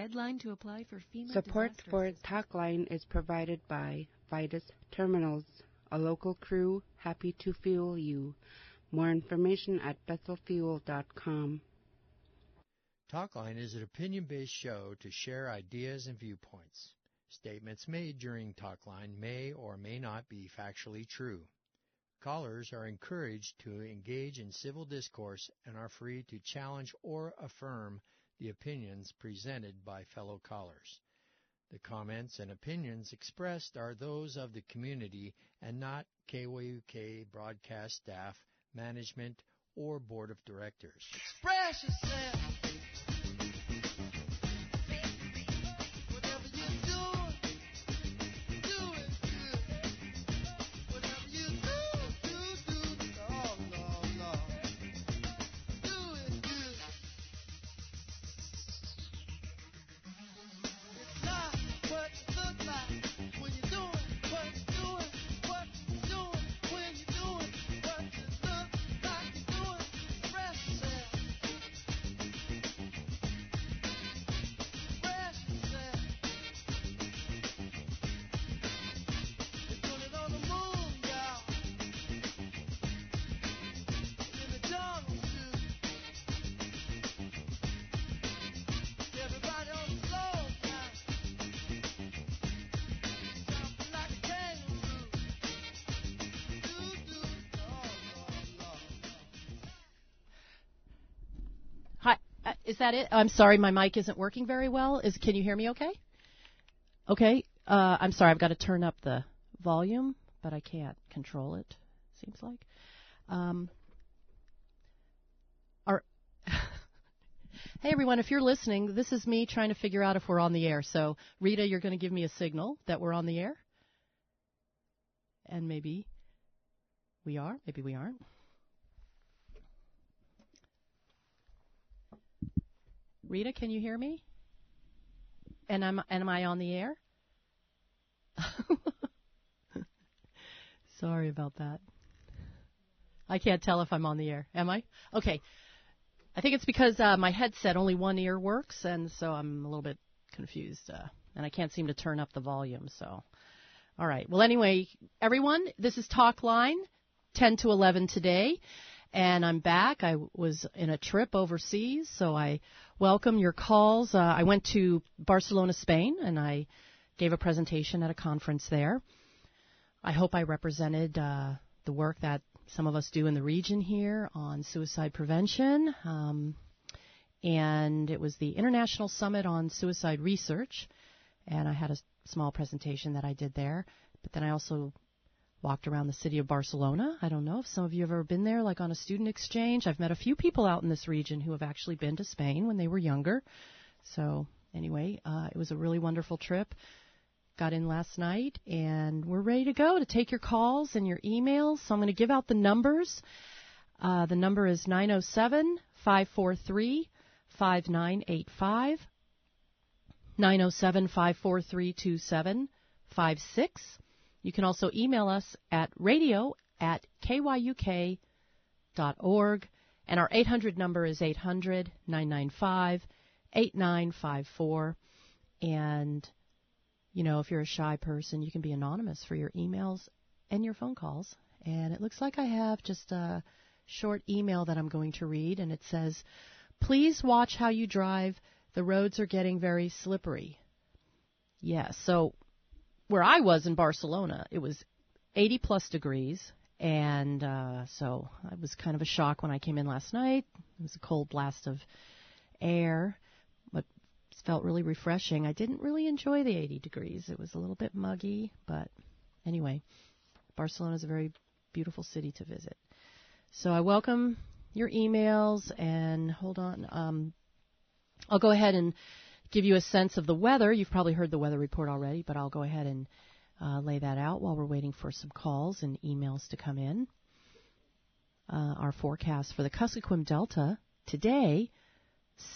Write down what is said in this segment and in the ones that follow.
Deadline to apply for FEMA Support for assistance. Talkline is provided by Vitus Terminals, a local crew happy to fuel you. More information at bethelfuel.com. Talkline is an opinion based show to share ideas and viewpoints. Statements made during Talkline may or may not be factually true. Callers are encouraged to engage in civil discourse and are free to challenge or affirm the opinions presented by fellow callers. The comments and opinions expressed are those of the community and not KYUK broadcast staff, management, or board of directors. Express yourself. That it? I'm sorry, my mic isn't working very well. Is can you hear me okay? Okay. Uh, I'm sorry, I've got to turn up the volume, but I can't control it. Seems like. Um, are hey everyone, if you're listening, this is me trying to figure out if we're on the air. So Rita, you're going to give me a signal that we're on the air, and maybe we are, maybe we aren't. Rita, can you hear me? And am and am I on the air? Sorry about that. I can't tell if I'm on the air. Am I? Okay. I think it's because uh, my headset only one ear works, and so I'm a little bit confused, uh, and I can't seem to turn up the volume. So, all right. Well, anyway, everyone, this is Talk Line, 10 to 11 today, and I'm back. I was in a trip overseas, so I welcome your calls. Uh, I went to Barcelona, Spain, and I gave a presentation at a conference there. I hope I represented uh, the work that some of us do in the region here on suicide prevention. Um, and it was the International Summit on Suicide Research, and I had a small presentation that I did there. But then I also walked around the city of Barcelona. I don't know if some of you have ever been there, like on a student exchange. I've met a few people out in this region who have actually been to Spain when they were younger. So, anyway, uh, it was a really wonderful trip. Got in last night, and we're ready to go to take your calls and your emails. So, I'm going to give out the numbers. Uh, the number is 907 543 5985. 907 543 2756. You can also email us at radio at kyuk.org. And our 800 number is 800 995 8954. And, you know, if you're a shy person, you can be anonymous for your emails and your phone calls. And it looks like I have just a short email that I'm going to read, and it says, Please watch how you drive. The roads are getting very slippery. Yes, so where I was in Barcelona, it was 80 plus degrees, and uh, so it was kind of a shock when I came in last night. It was a cold blast of air, but felt really refreshing. I didn't really enjoy the 80 degrees. It was a little bit muggy, but anyway, Barcelona is a very beautiful city to visit. So I welcome your emails, and hold on. Um, I'll go ahead and give you a sense of the weather. You've probably heard the weather report already, but I'll go ahead and uh, lay that out while we're waiting for some calls and emails to come in. Uh, our forecast for the Kuskokwim Delta today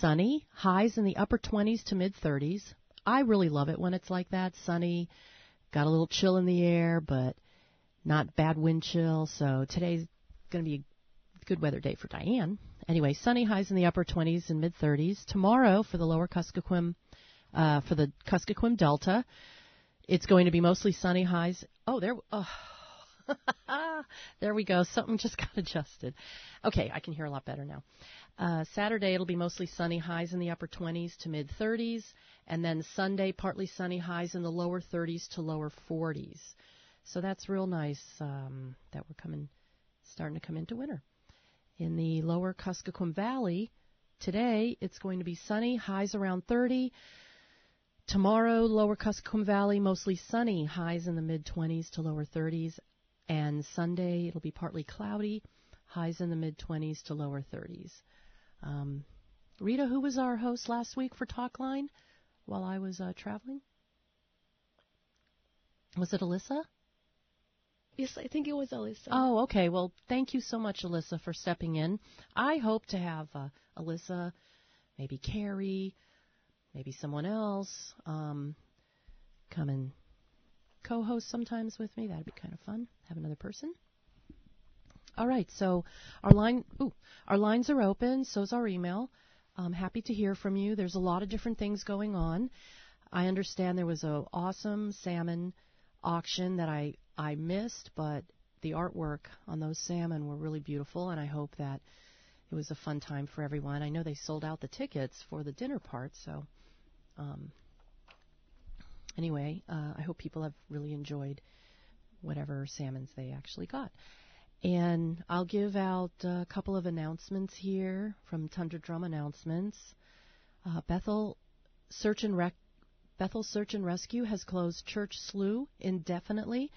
sunny, highs in the upper 20s to mid 30s. I really love it when it's like that, sunny, got a little chill in the air, but not bad wind chill. So today's going to be a good weather day for Diane. Anyway, sunny highs in the upper 20s and mid 30s. Tomorrow for the lower Kuskokwim uh, for the Kuskokwim Delta. It's going to be mostly sunny highs. Oh, there. Oh. there we go. Something just got adjusted. Okay, I can hear a lot better now. Uh, Saturday it'll be mostly sunny highs in the upper 20s to mid 30s, and then Sunday partly sunny highs in the lower 30s to lower 40s. So that's real nice um, that we're coming, starting to come into winter. In the lower Kuskokwim Valley, today it's going to be sunny, highs around 30. Tomorrow, lower Kuskokwim Valley, mostly sunny, highs in the mid 20s to lower 30s. And Sunday, it'll be partly cloudy, highs in the mid 20s to lower 30s. Um, Rita, who was our host last week for Talkline while I was uh, traveling? Was it Alyssa? Yes, I think it was Alyssa. Oh, okay. Well, thank you so much, Alyssa, for stepping in. I hope to have uh, Alyssa, maybe Carrie, maybe someone else um, come and co-host sometimes with me. That'd be kind of fun. Have another person. All right. So our line, ooh, our lines are open. So's our email. I'm happy to hear from you. There's a lot of different things going on. I understand there was an awesome salmon auction that I I missed, but the artwork on those salmon were really beautiful, and I hope that it was a fun time for everyone. I know they sold out the tickets for the dinner part, so um, anyway, uh, I hope people have really enjoyed whatever salmons they actually got. And I'll give out a couple of announcements here from Tundra Drum Announcements. Uh, Bethel Search and Rec- Bethel Search and Rescue has closed Church Slough indefinitely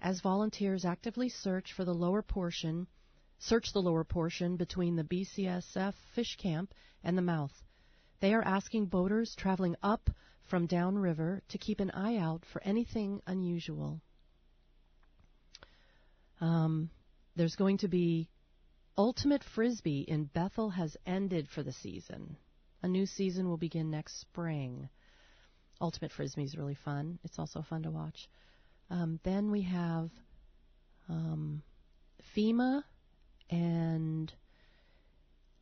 as volunteers actively search for the lower portion, search the lower portion between the BCSF fish camp and the mouth. They are asking boaters traveling up from downriver to keep an eye out for anything unusual. Um, there's going to be Ultimate Frisbee in Bethel has ended for the season. A new season will begin next spring. Ultimate Frisbee is really fun. It's also fun to watch. Um, then we have um, FEMA and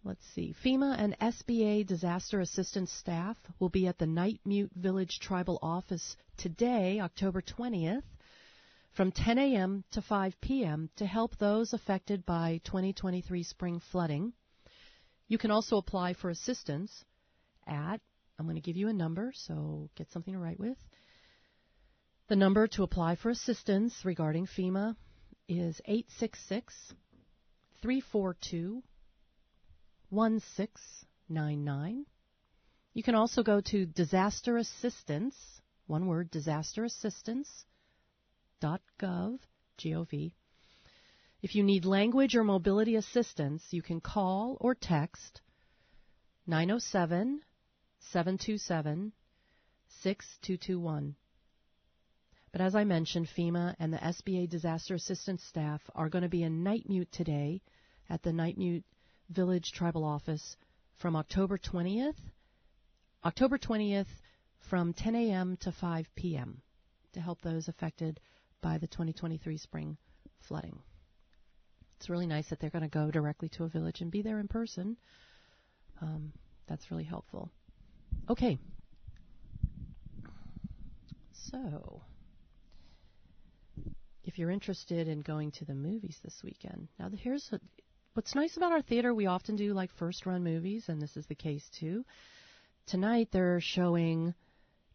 let's see, FEMA and SBA disaster assistance staff will be at the Nightmute Village Tribal Office today, October 20th, from 10 a.m. to 5 p.m. to help those affected by 2023 spring flooding. You can also apply for assistance at, I'm going to give you a number, so get something to write with. The number to apply for assistance regarding FEMA is 866 342 1699. You can also go to disaster assistance, one word, disasterassistance.gov, G-O-V. If you need language or mobility assistance, you can call or text 907 727 6221. But as I mentioned, FEMA and the SBA disaster assistance staff are going to be in Nightmute today at the Nightmute Village Tribal Office from October 20th, October 20th from 10 a.m. to 5 p.m. to help those affected by the 2023 spring flooding. It's really nice that they're going to go directly to a village and be there in person. Um, that's really helpful. Okay. So, if you're interested in going to the movies this weekend, now here's a, what's nice about our theater. We often do like first run movies, and this is the case too. Tonight they're showing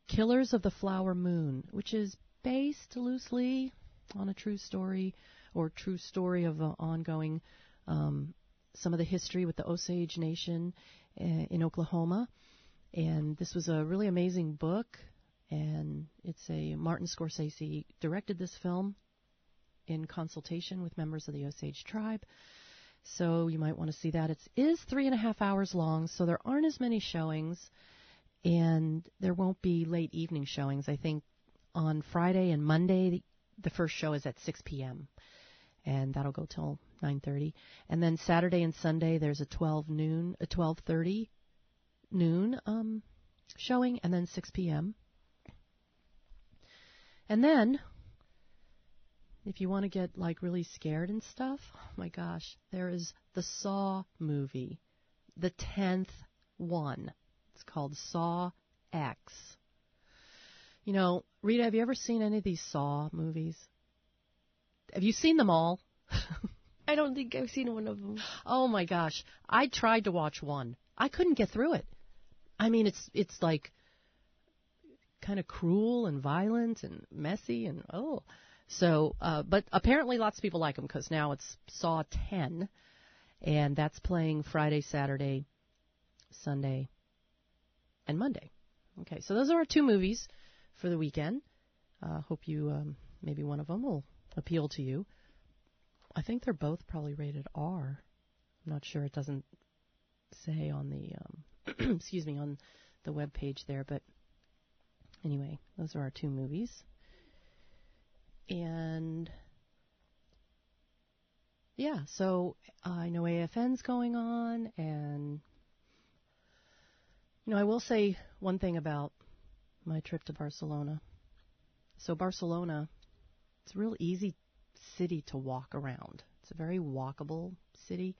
Killers of the Flower Moon, which is based loosely on a true story or true story of uh, ongoing um, some of the history with the Osage Nation uh, in Oklahoma. And this was a really amazing book, and it's a Martin Scorsese directed this film in consultation with members of the Osage tribe. So you might want to see that. It is three and a half hours long, so there aren't as many showings, and there won't be late evening showings. I think on Friday and Monday the, first show is at 6 p.m. and that'll go till 9:30. And then Saturday and Sunday there's a 12 noon, a 12:30 noon um, showing, and then 6 p.m. And then if you want to get like really scared and stuff, oh my gosh, there is the Saw movie, the tenth one. It's called Saw X You know, Rita, have you ever seen any of these Saw movies? Have you seen them all? I don't think I've seen one of them. Oh my gosh. I tried to watch one. I couldn't get through it. I mean, it's it's like kind of cruel and violent and messy and oh. So, uh, but apparently lots of people like them because now it's Saw 10, and that's playing Friday, Saturday, Sunday, and Monday. Okay, so those are our two movies for the weekend. Uh, hope you um, maybe one of them will appeal to you. I think they're both probably rated R. I'm not sure. It doesn't say on the um, excuse me on the web page there, but anyway, those are our two movies. And yeah, so I know AFN's going on, and you know I will say one thing about my trip to Barcelona. So Barcelona, it's a real easy city to walk around. It's a very walkable city.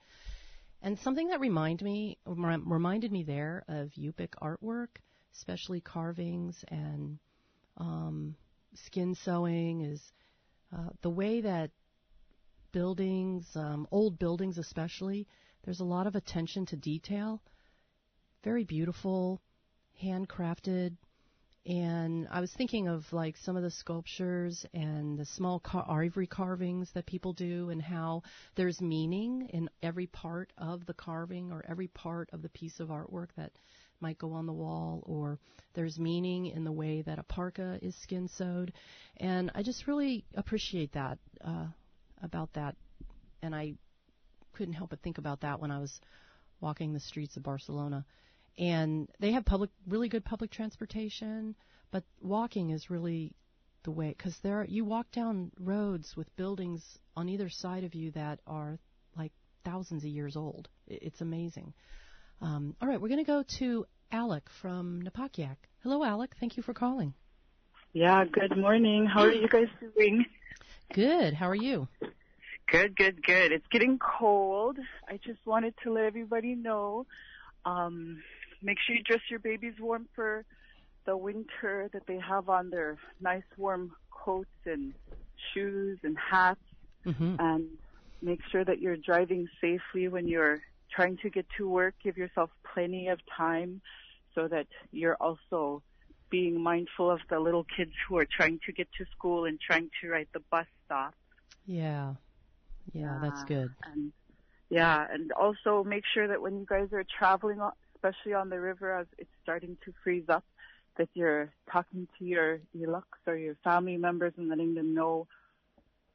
And something that reminded me reminded me there of Yupik artwork, especially carvings and um, skin sewing, is uh, the way that buildings, um, old buildings especially, there's a lot of attention to detail. Very beautiful, handcrafted, and I was thinking of like some of the sculptures and the small car- ivory carvings that people do, and how there's meaning in every part of the carving or every part of the piece of artwork that might go on the wall, or there's meaning in the way that a parka is skin sewed. And I just really appreciate that uh, about that. And I couldn't help but think about that when I was walking the streets of Barcelona and they have public, really good public transportation, but walking is really the way because there are, you walk down roads with buildings on either side of you that are like thousands of years old. It's amazing. Um, all right, we're going to go to Alec from Napakiak. Hello, Alec. Thank you for calling. Yeah, good morning. How are you guys doing? Good. How are you? Good, good, good. It's getting cold. I just wanted to let everybody know um, make sure you dress your babies warm for the winter that they have on their nice warm coats and shoes and hats Mm-hmm. and make sure that you're driving safely when you're trying to get to work. Give yourself plenty of time so that you're also being mindful of the little kids who are trying to get to school and trying to ride the bus stop. Yeah. Yeah, that's Uh, good. And yeah, and also make sure that when you guys are traveling, especially on the river as it's starting to freeze up, that you're talking to your ilux or your family members and letting them know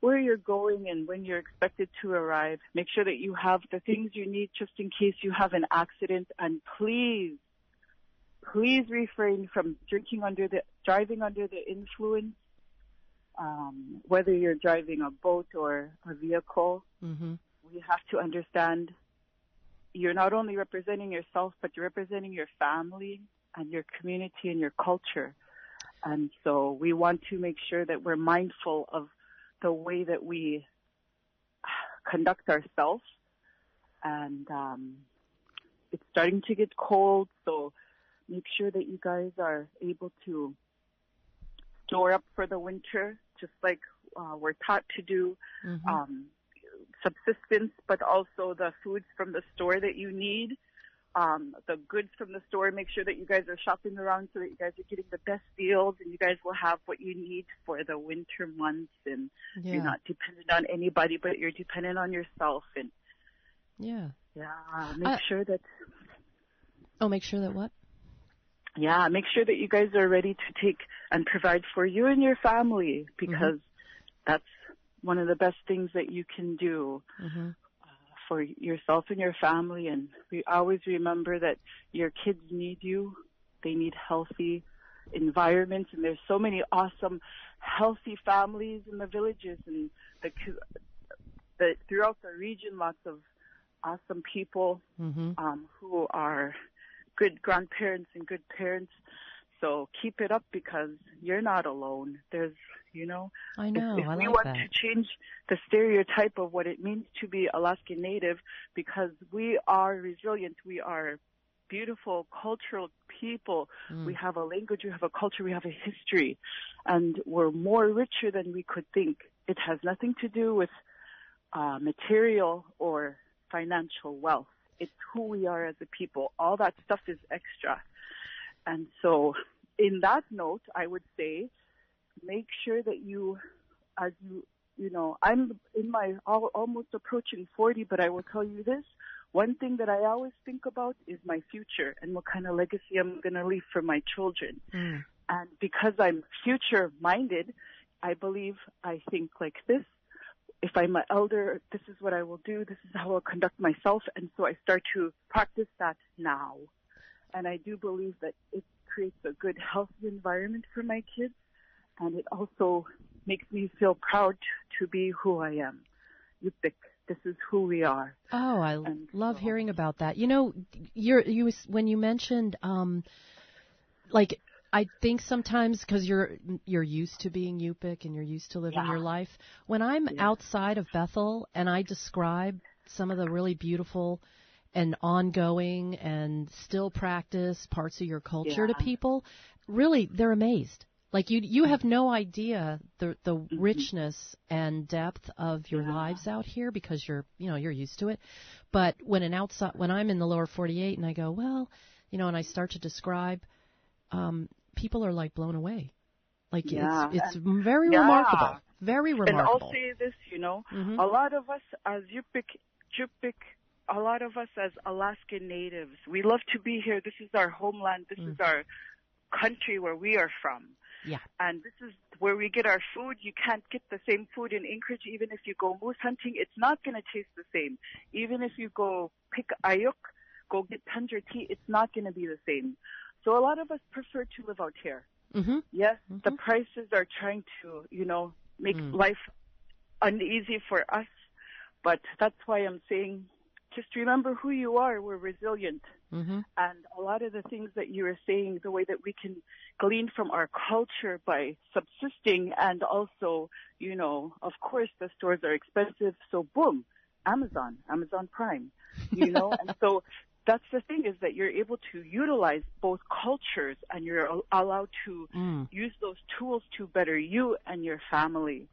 where you're going and when you're expected to arrive. Make sure that you have the things you need just in case you have an accident and please, please refrain from drinking under the, driving under the influence um, whether you're driving a boat or a vehicle, Mm-hmm. we have to understand you're not only representing yourself, but you're representing your family and your community and your culture. And so we want to make sure that we're mindful of the way that we conduct ourselves. And um, it's starting to get cold, so make sure that you guys are able to store up for the winter, just like uh, we're taught to do Mm-hmm. um, subsistence, but also the foods from the store that you need. Um, the goods from the store, make sure that you guys are shopping around so that you guys are getting the best deals and you guys will have what you need for the winter months and yeah. you're not dependent on anybody, but you're dependent on yourself and yeah. yeah, make Uh, sure that Oh, make sure that what? yeah, make sure that you guys are ready to take and provide for you and your family because that's one of the best things that you can do Mm-hmm. For yourself and your family. And we always remember that your kids need you. They need healthy environments. And there's so many awesome, healthy families in the villages and the, the throughout the region. Lots of awesome people Mm-hmm. um, who are good grandparents and good parents. So keep it up because you're not alone. There's, you know, I if- know. if, I we like want that. to change the stereotype of what it means to be Alaskan Native, because we are resilient, we are beautiful cultural people. Mm. We have a language, we have a culture, we have a history, and we're more richer than we could think. It has nothing to do with uh, material or financial wealth. It's who we are as a people. All that stuff is extra. And so, in that note, I would say, make sure that you, as you, you know, I'm in my al- almost approaching 40, but I will tell you this. One thing that I always think about is my future and what kind of legacy I'm going to leave for my children. Mm. And because I'm future minded, I believe I think like this. If I'm an elder, this is what I will do. This is how I'll conduct myself. And so I start to practice that now. And I do believe that it creates a good, healthy environment for my kids. And it also makes me feel proud to be who I am. Yupik, this is who we are. Oh, I And love so- hearing about that. You know, you're you when you mentioned um like I think sometimes because you're you're used to being Yupik and you're used to living Yeah. your life. When I'm Yeah. outside of Bethel and I describe some of the really beautiful and ongoing and still practice parts of your culture to people, really they're amazed. Like you you have no idea the the richness and depth of your Mm-hmm. Yeah. lives out here because you're you know you're used to it. But when an outside when I'm in the lower 48 and I go, well, you know, and I start to describe um people are like blown away. Like Yeah. it's it's very Yeah. remarkable. Very remarkable. And. I'll say this, you know, Mhm. a lot of us as Yupik, Yupik, a lot of us as Alaskan natives, we love to be here. This is our homeland. This is our country where we are from. Yeah. And this is where we get our food. You can't get the same food in Anchorage even if you go moose hunting. It's not going to taste the same. Even if you go pick ayuk, go get tundra tea, it's not going to be the same. So a lot of us prefer to live out here. Mhm. Yes, the Mhm. prices are trying to, you know, make Mm. life uneasy for us. But that's why I'm saying just remember who you are. We're resilient. Mhm. And a lot of the things that you were saying, the way that we can glean from our culture by subsisting and also, you know, of course the stores are expensive. So boom, Amazon, Amazon Prime, you know, and so that's the thing is that you're able to utilize both cultures and you're allowed to Mm. use those tools to better you and your family.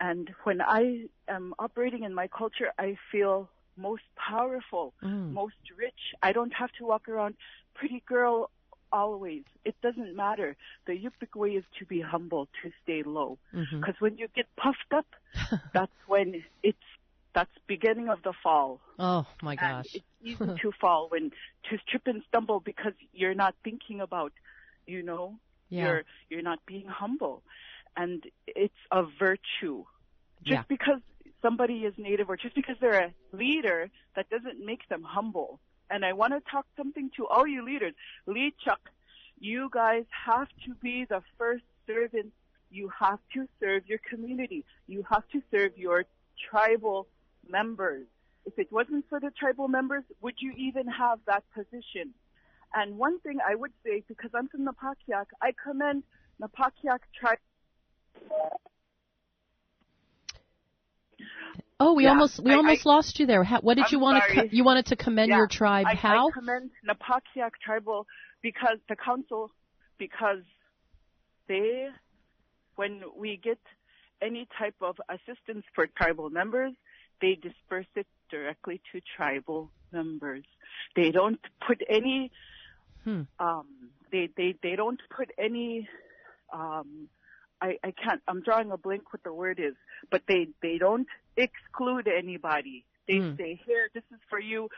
And when I am operating in my culture, I feel most powerful, Mm. most rich. I don't have to walk around pretty girl always. It doesn't matter. The Yupik way is to be humble, to stay low. Because when you get puffed up, that's when it's that's beginning of the fall. Oh my And gosh. it's easy to fall when to trip and stumble because you're not thinking about, you know, Yeah. you're you're not being humble, and it's a virtue. Just Yeah. because somebody is native or just because they're a leader, that doesn't make them humble. And I want to talk something to all you leaders. Lead Chuck, you guys have to be the first servants. You have to serve your community. You have to serve your tribal members. If it wasn't for the tribal members, would you even have that position? And one thing I would say, because I'm from Napakiak, I commend Napakiak tribe. Oh, we Yeah, almost we I- almost lost you there. How, what did I'm you want to co- you wanted to commend Yeah, your tribe I, how? I commend Napakiak tribal because the council, because they, when we get any type of assistance for tribal members, they disperse it directly to tribal members. They don't put any, Hmm. um, they, they, they don't put any, um, I, I can't, I'm drawing a blank what the word is, but they, they don't exclude anybody. They Hmm. say, here, this is for you.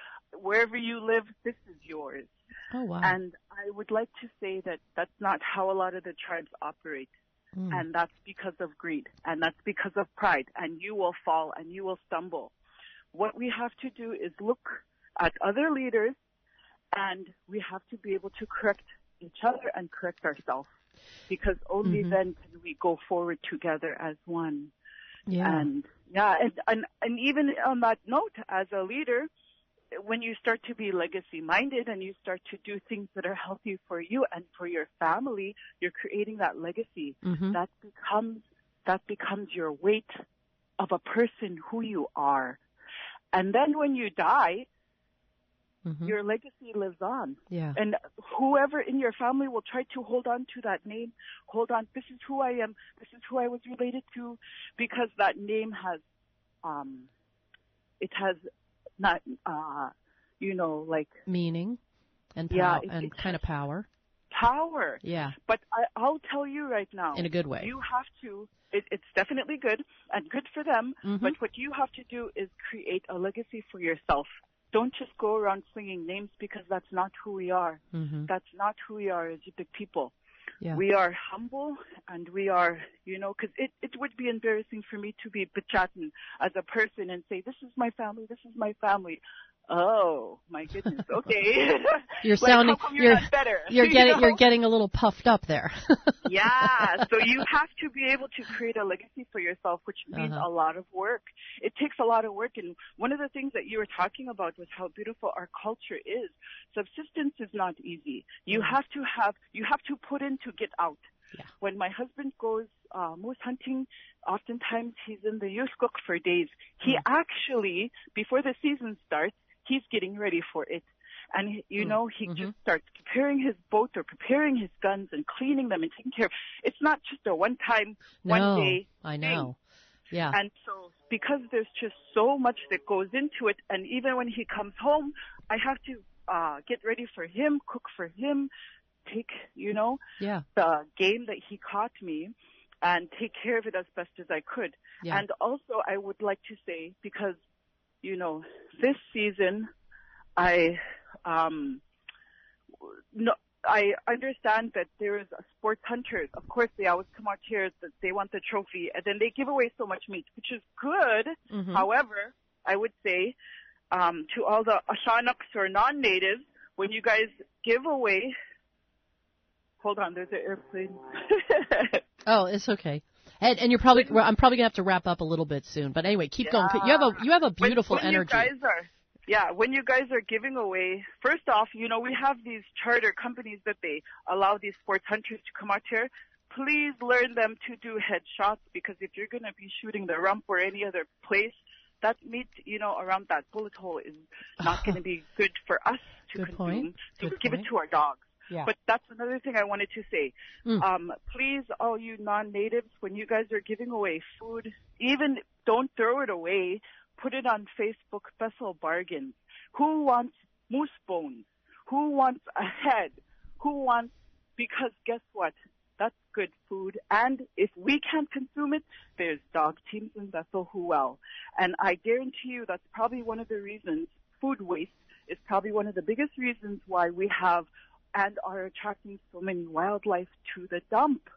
Wherever you live, this is yours. oh wow. And I would like to say that that's not how a lot of the tribes operate. Mm. And that's because of greed. And that's because of pride. And you will fall and you will stumble. What we have to do is look at other leaders and we have to be able to correct each other and correct ourselves. Because only Mhm. then can we go forward together as one. yeah. And yeah, and, and and even on that note, as a leader, when you start to be legacy minded and you start to do things that are healthy for you and for your family, you're creating that legacy. Mhm. That becomes that becomes your weight of a person who you are. And then when you die, Mhm. your legacy lives on. Yeah. And whoever in your family will try to hold on to that name, hold on, this is who I am, this is who I was related to, because that name has, um, it has not, uh, you know, like Meaning and Yeah, it- and it kind of power. power. Yeah. But I, I'll tell you right now. In a good way. You have to, it, it's definitely good and good for them, Mhm. but what you have to do is create a legacy for yourself. Don't just go around slinging names because that's not who we are. Mhm. That's not who we are as Yupik people. Yeah. We are humble and we are, you know, because it, it would be embarrassing for me to be Bachatan as a person and say, this is my family, this is my family. Oh, my goodness. Okay. You're Like, sounding you're, you're better. you're You getting you're getting a little puffed up there. yeah. So you have to be able to create a legacy for yourself, which means Uh-huh. a lot of work. It takes a lot of work. And one of the things that you were talking about was how beautiful our culture is. Subsistence is not easy. You Mm-hmm. have to have, you have to put in to get out. Yeah. When my husband goes uh, moose hunting, oftentimes he's in the Yuskuk for days. He Mm. actually, before the season starts, he's getting ready for it. And you Mm. know, he Mhm. just starts preparing his boat or preparing his guns and cleaning them and taking care of. It's not just a one-time, no, one day. I thing. know. Yeah. And so, because there's just so much that goes into it, and even when he comes home, I have to uh get ready for him, cook for him, take, you know, yeah. the game that he caught me, and take care of it as best as I could. Yeah. And also, I would like to say because, you know, this season, I, um, no, I understand that there is a sports hunters. Of course, they always come out here that they want the trophy, and then they give away so much meat, which is good. Mhm. However, I would say um, to all the Ashanaks or non-natives, when you guys give away, hold on, there's an airplane. Oh, it's okay. And, and you're probably well, I'm probably gonna have to wrap up a little bit soon. But anyway, keep going. You have a you have a When- beautiful when energy. You guys are, yeah, when you guys are giving away, first off, you know, we have these charter companies that they allow these sports hunters to come out here. Please learn them to do headshots because if you're going to be shooting the rump or any other place, that meat, you know, around that bullet hole is not going to be good for us to Good consume. point. So Good give point. it to our dogs. Yeah. But that's another thing I wanted to say. Mm. Um, please, all you non-natives, when you guys are giving away food, even don't throw it away. Put it on Facebook, Bethel Bargains. Who wants moose bones? Who wants a head? Who wants, because guess what? That's good food. And if we can't consume it, there's dog teams in Bethel who will. And I guarantee you that's probably one of the reasons food waste is probably one of the biggest reasons why we have and are attracting so many wildlife to the dump.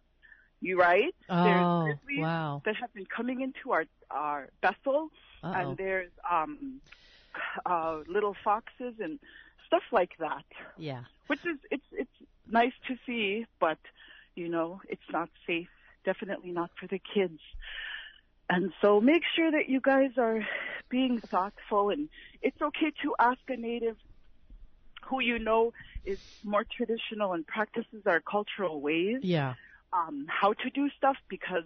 You right? Oh, there's grizzlies wow. that have been coming into our our vessel, Uh-oh. and there's um uh little foxes and stuff like that, Yeah. which is it's it's nice to see, but you know it's not safe. Definitely not for the kids. And so make sure that you guys are being thoughtful and it's okay to ask a native who you know is more traditional and practices our cultural ways Yeah. um, how to do stuff because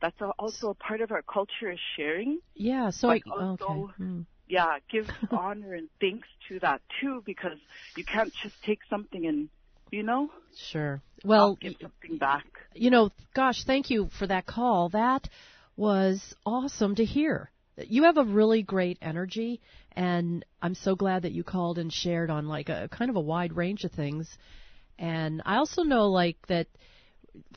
that's a, also a part of our culture is sharing. Yeah. So But I, also- okay. Hmm. Yeah, give honor and thanks to that too because you can't just take something and, you know, Sure. Well, give something back. you know, gosh, thank you for that call. That was awesome to hear. You have a really great energy, and I'm so glad that you called and shared on like a kind of a wide range of things. And I also know like that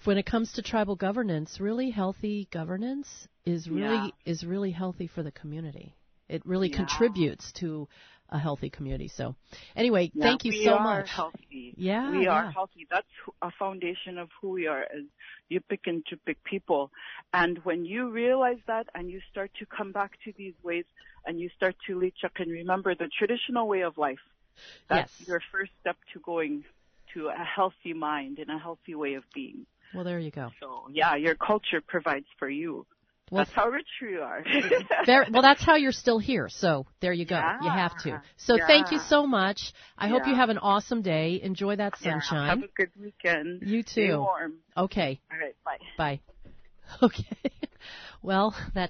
when it comes to tribal governance, really healthy governance is really Yeah. is really healthy for the community. It really Yeah. contributes to a healthy community. So, anyway, Yeah, thank you so much. we are healthy. Yeah, we are yeah. healthy. That's a foundation of who we are as Yupik and Chupik people. And when you realize that and you start to come back to these ways and you start to leechuk and remember the traditional way of life, that's Yes. your first step to going to a healthy mind and a healthy way of being. Well, there you go. So yeah, your culture provides for you. Well, That's how rich you are. Very, well, that's how you're still here. So there you go. You have to. Yeah. So thank you so much. I hope you have an awesome day. Enjoy that Yeah, sunshine. have a good weekend. You Stay too. warm. Okay. All right. Bye. Bye. Okay. Well, that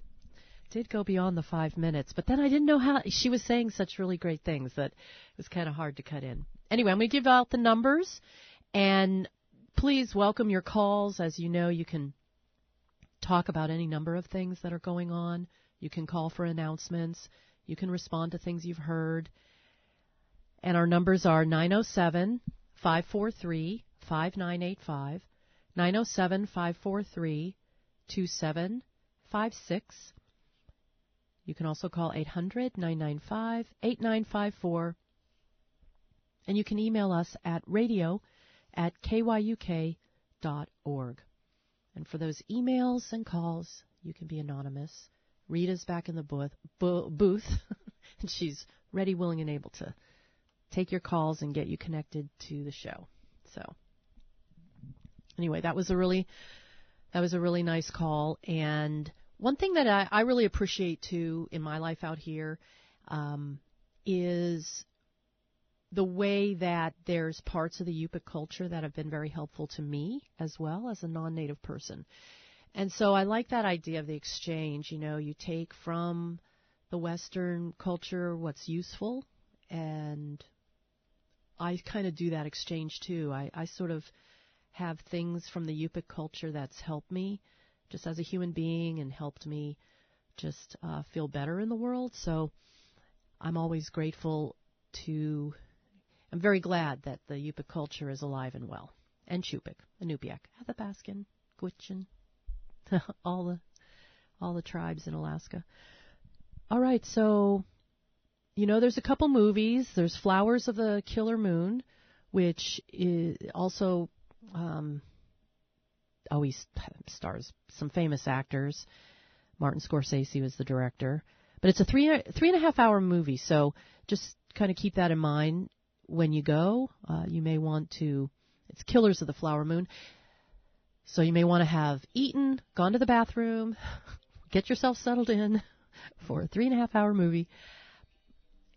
did go beyond the five minutes, but then I didn't know how she was saying such really great things that it was kind of hard to cut in. Anyway, I'm going to give out the numbers, and please welcome your calls. As you know, you can talk about any number of things that are going on. You can call for announcements. You can respond to things you've heard. And our numbers are 907 543 5985, 907 543 2756. You can also call 800 995 8954. And you can email us at radio at kyuk.org. And for those emails and calls, you can be anonymous. Rita's back in the booth, bo- booth and she's ready, willing, and able to take your calls and get you connected to the show. So, anyway, that was a really that was a really nice call. And one thing that I, I really appreciate too in my life out here um, is the way that there's parts of the Yupik culture that have been very helpful to me as well as a non-native person. And so I like that idea of the exchange. You know, you take from the Western culture what's useful, and I kind of do that exchange too. I, I sort of have things from the Yupik culture that's helped me just as a human being and helped me just uh, feel better in the world. So I'm always grateful to, I'm very glad that the Yupik culture is alive and well. And Chupik, Inupiaq, Athabaskan, Gwich'in, all the, all the tribes in Alaska. All right, so you know, there's a couple movies. There's Flowers of the Killer Moon, which is also um, always stars some famous actors. Martin Scorsese was the director, but it's a three three and a half hour movie. So just kind of keep that in mind when you go. Uh, you may want to. It's Killers of the Flower Moon. So you may want to have eaten, gone to the bathroom, get yourself settled in for a three and a half hour movie.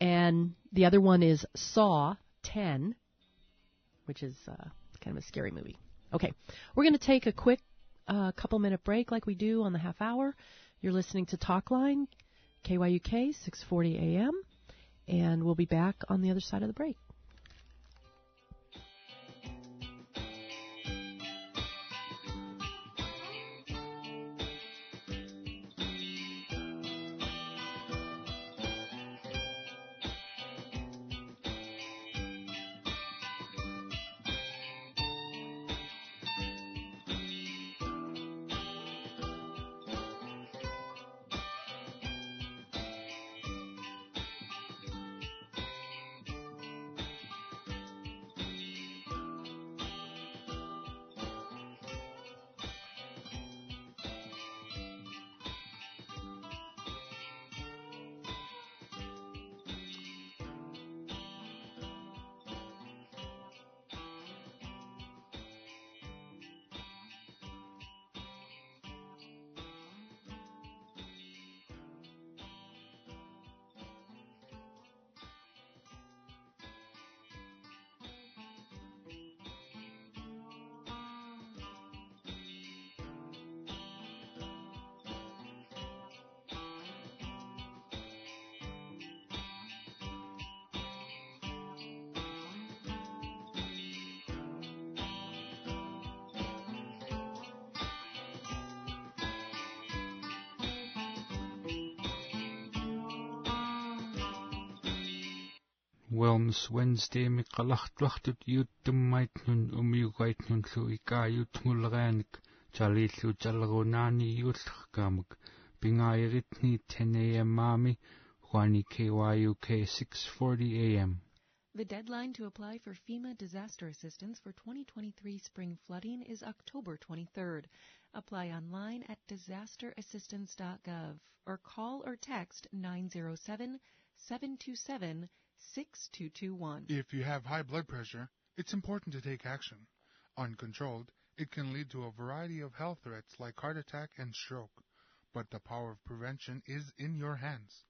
And the other one is Saw 10, which is uh, kind of a scary movie. Okay, we're going to take a quick uh, couple minute break like we do on the half hour. You're listening to Talkline, KYUK, 640 AM, and we'll be back on the other side of the break. Wellness Wednesday miqallartuartut iuttummaitnun umiugaitnunlu ikaayutngulleraanik talillu tallerunaani iullerkaamak pingaayiritni 10 a.m. maami huani KYUK 6:40 a.m. The deadline to apply for FEMA disaster assistance for 2023 spring flooding is October 23rd. Apply online at disasterassistance.gov or call or text 907 727 6221. If you have high blood pressure, it's important to take action. Uncontrolled, it can lead to a variety of health threats like heart attack and stroke. But the power of prevention is in your hands.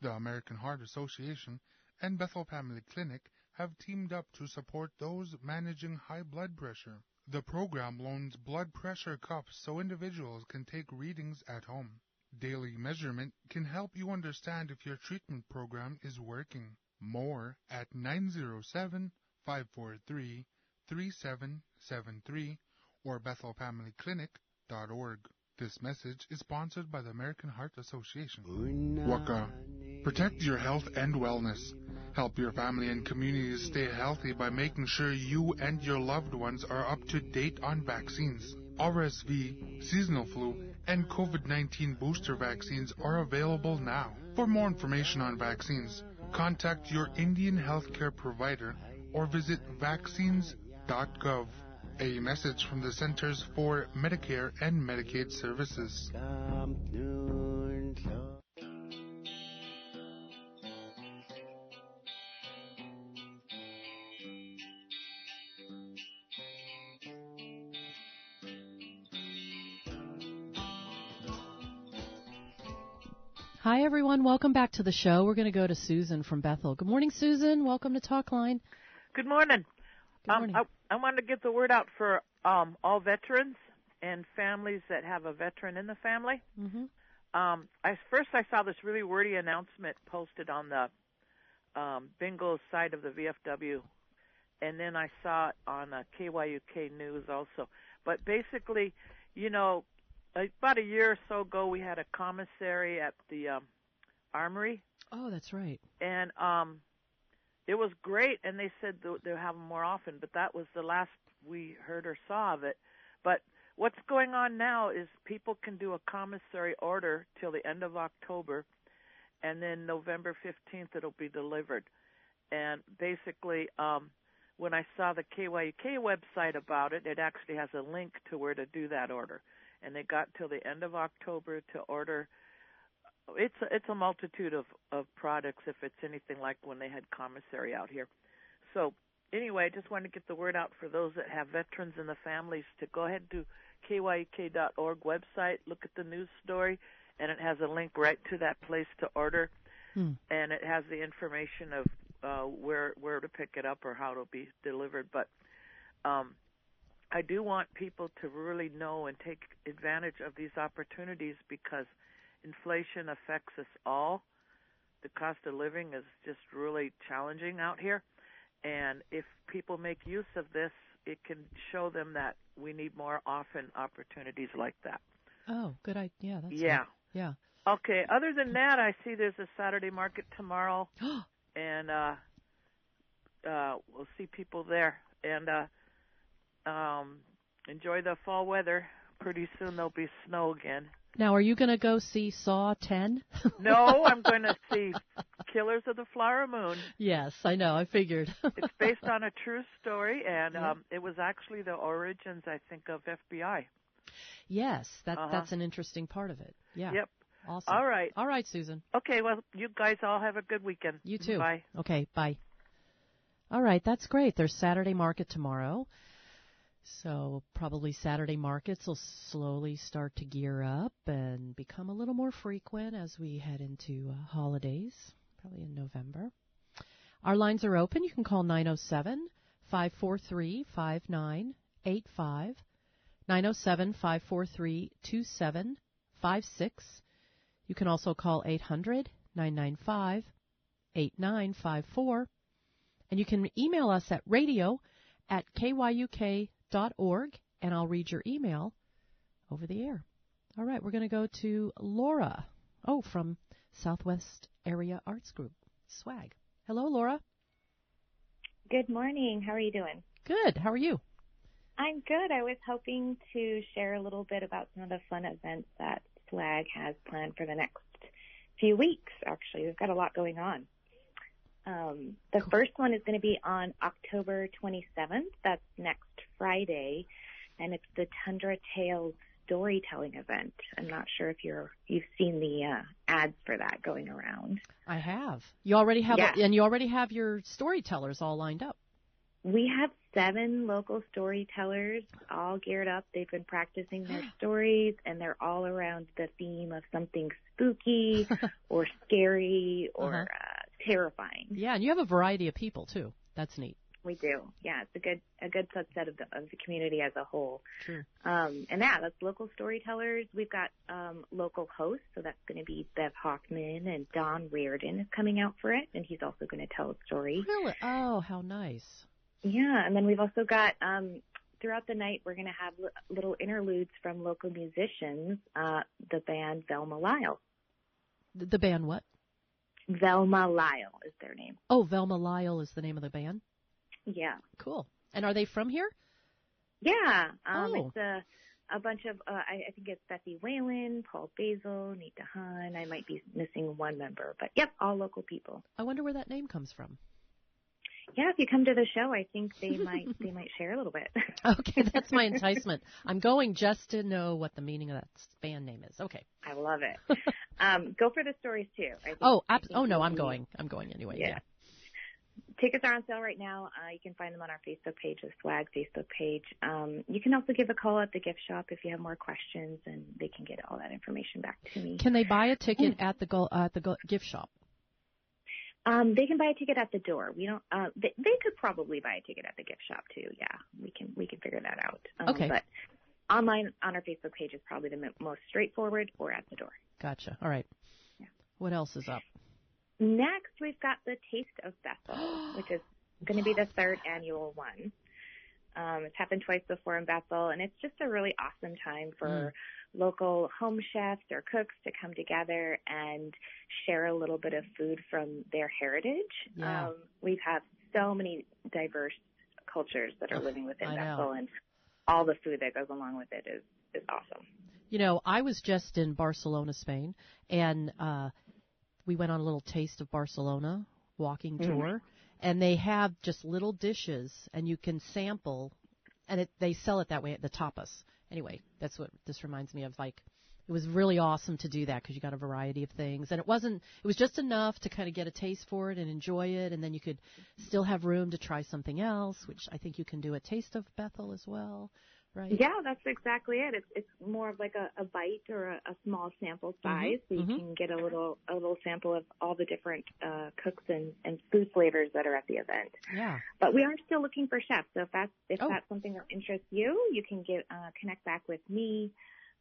The American Heart Association and Bethel Family Clinic have teamed up to support those managing high blood pressure. The program loans blood pressure cuffs so individuals can take readings at home. daily measurement can help you understand if your treatment program is working. More at 907 543 3773 or BethelFamilyClinic.org. This message is sponsored by the American Heart Association. Waka. Protect your health and wellness. Help your family and communities stay healthy by making sure you and your loved ones are up to date on vaccines. RSV, seasonal flu, and COVID-19 booster vaccines are available now. For more information on vaccines, contact your Indian healthcare provider or visit vaccines.gov. A message from the Centers for Medicare and Medicaid Services. Everyone. Welcome back to the show. We're going to go to Susan from Bethel. Good morning, Susan. Welcome to Talkline. Good morning. Good Um, morning. I, I wanted to get the word out for um, all veterans and families that have a veteran in the family. hmm Um, I first I saw this really wordy announcement posted on the um, bingo side of the VFW, and then I saw it on uh, KYUK News also. But basically, you know, about a year or so ago, we had a commissary at the um, Armory, Oh, that's right. and um, it was great. And they said th- they'll have them more often, but that was the last we heard or saw of it. But what's going on now is people can do a commissary order till the end of October, and then November 15th it'll be delivered. And basically, um, when I saw the KYUK website about it, it actually has a link to where to do that order. And they got till the end of October to order. It's a, it's a multitude of of products if it's anything like when they had commissary out here. So anyway, I just wanted to get the word out for those that have veterans in the families to go ahead to kyuk.org website, look at the news story, and it has a link right to that place to order, Hmm. and it has the information of uh, where where to pick it up or how it'll be delivered. But um, I do want people to really know and take advantage of these opportunities because inflation affects us all. The cost of living is just really challenging out here. And if people make use of this, it can show them that we need more often opportunities like that. Oh, good idea. Yeah, that's yeah. good. Yeah. Okay. Other than that, I see there's a Saturday market tomorrow, and uh, uh, we'll see people there. And uh, um, enjoy the fall weather. Pretty soon there'll be snow again. Now, are you going to go see Saw 10? No, I'm going to see Killers of the Flower Moon. yes, I know. I figured. It's based on a true story, and um, it was actually the origins, I think, of FBI. yes, that Uh-huh. that's an interesting part of it. Yeah. Yep. Awesome. All right. All right, Susan. Okay. Well, you guys all have a good weekend. You too. Bye. Okay, bye. All right, that's great. There's Saturday market tomorrow. So probably Saturday markets will slowly start to gear up and become a little more frequent as we head into uh, holidays, probably in November. Our lines are open. You can call 907 543 5985, 907 543 2756. You can also call 800 995 8954. And you can email us at radio at kyuk.org, and I'll read your email over the air. All right, we're going to go to Laura. Oh, from Southwest Area Arts Group, SWAG. Hello, Laura. Good morning. How are you doing? Good. How are you? I'm good. I was hoping to share a little bit about some of the fun events that SWAG has planned for the next few weeks, actually. We've got a lot going on. Um, the first one is going to be on October 27th. That's next Friday, and it's the Tundra Tales storytelling event. I'm not sure if you're you've seen the uh, ads for that going around. I have. You already have, Yeah. and you already have your storytellers all lined up. We have seven local storytellers all geared up. They've been practicing their stories and they're all around the theme of something spooky or scary or Uh-huh. Terrifying. Yeah, and you have a variety of people too. That's neat. We do. Yeah, it's a good a good subset of the of the community as a whole. Sure. Um, and yeah, that's local storytellers. We've got um, local hosts, so that's going to be Bev Hoffman and Don Rearden is coming out for it, and he's also going to tell a story. Really? Oh, how nice. Yeah, and then we've also got um, throughout the night we're going to have li- little interludes from local musicians. Uh, the band Velma Lyle. The, the band what? Velma Lyle is their name. Oh, Velma Lyle is the name of the band. Yeah. Cool. And are they from here? Yeah. Um, Oh. It's a a bunch of uh, I, I think it's Betsy Whalen, Paul Basil, Nita Hahn. I might be missing one member, but yep, all local people. I wonder where that name comes from. Yeah, if you come to the show, I think they might they might share a little bit. Okay, that's my enticement. I'm going just to know what the meaning of that band name is. Okay. I love it. um, go for the stories too. I think, Oh, ab- oh no, I'm going. I'm going anyway. Yeah. Yeah. Tickets are on sale right now. Uh, you can find them on our Facebook page, the Swag Facebook page. Um, you can also give a call at the gift shop if you have more questions, and they can get all that information back to me. Can they buy a ticket at the go- uh, at the go- gift shop? Um, they can buy a ticket at the door. We don't. Uh, they, they could probably buy a ticket at the gift shop too. Yeah, we can we can figure that out. Um, Okay. But online on our Facebook page is probably the most straightforward, or at the door. Gotcha. All right. Yeah. What else is up? Next, we've got the Taste of Bethel, which is going to be the third annual one. Um, it's happened twice before in Bethel, and it's just a really awesome time for local home chefs or cooks to come together and share a little bit of food from their heritage. Yeah. Um, we've had so many diverse cultures that are living within. Bethel, and all the food that goes along with it is is awesome. You know, I was just in Barcelona, Spain, and uh we went on a little taste of Barcelona walking Mhm. tour, and they have just little dishes, and you can sample, and it, they sell it that way at the tapas. Anyway, that's what this reminds me of. Like, it was really awesome to do that because you got a variety of things, and it wasn't. It was just enough to kind of get a taste for it and enjoy it, and then you could still have room to try something else, which I think you can do at Taste of Bethel as well, right? Yeah, that's exactly it. It's it's more of like a, a bite or a, a small sample size, so you mhm. can get a little a little sample of all the different uh, cooks and, and food flavors that are at the event. Yeah. But we are still looking for chefs. So if that's if Oh. that's something that interests you, you can get uh, connect back with me